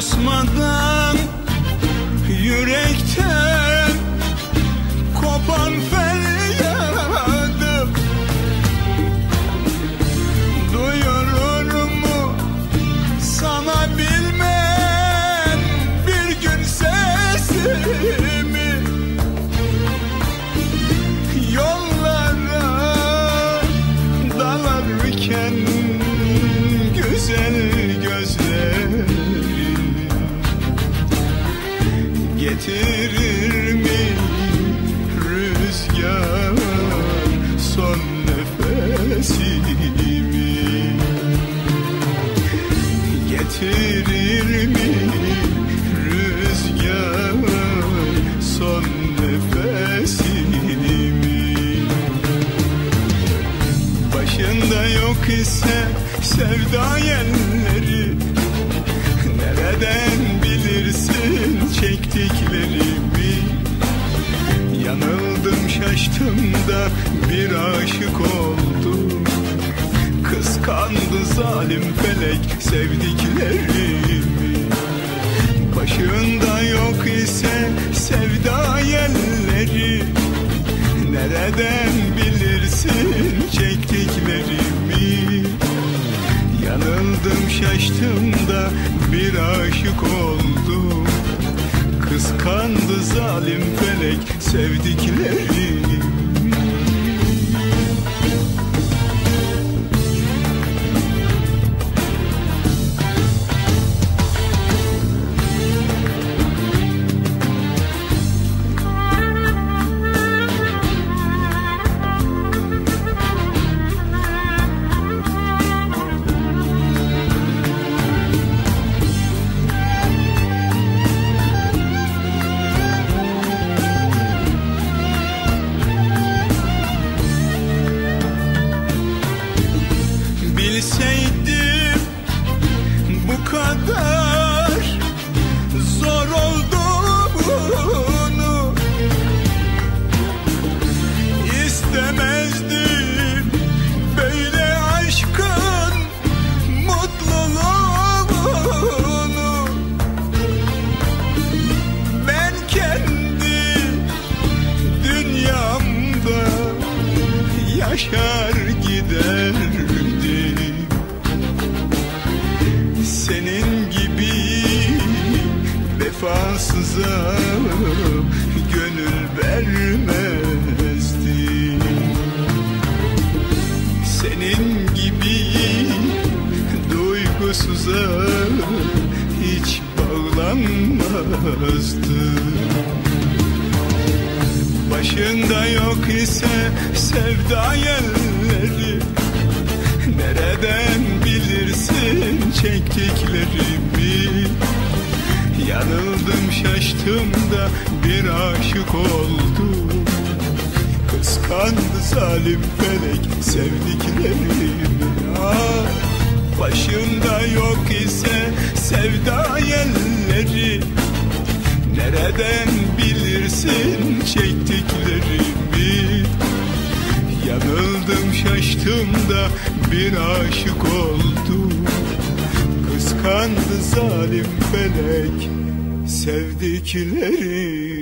susmadan yürekten Getirir mi rüzgar son nefesimi? Getirir mi şaştım da bir aşık oldum Kıskandı zalim felek sevdiklerimi. Başında yok ise sevda yerleri Nereden bilirsin çektiklerimi? Yanıldım şaştım da bir aşık oldum. Kıskandı zalim felek sevdiklerimi yaşar giderdim senin gibi vefasıza gönül vermezdim senin gibi duygusuza hiç bağlanmazdım Başında yok ise sevda yerleri. Nereden bilirsin çektiklerimi? Yanıldım şaştım da bir aşık oldum. Kıskandı zalim felek sevdiklerimi. Ah, Başında yok ise sevda yerleri Nereden bilirsin çektiklerimi? Yanıldım şaştım da bir aşık oldum. Kıskandı zalim felek sevdiklerimi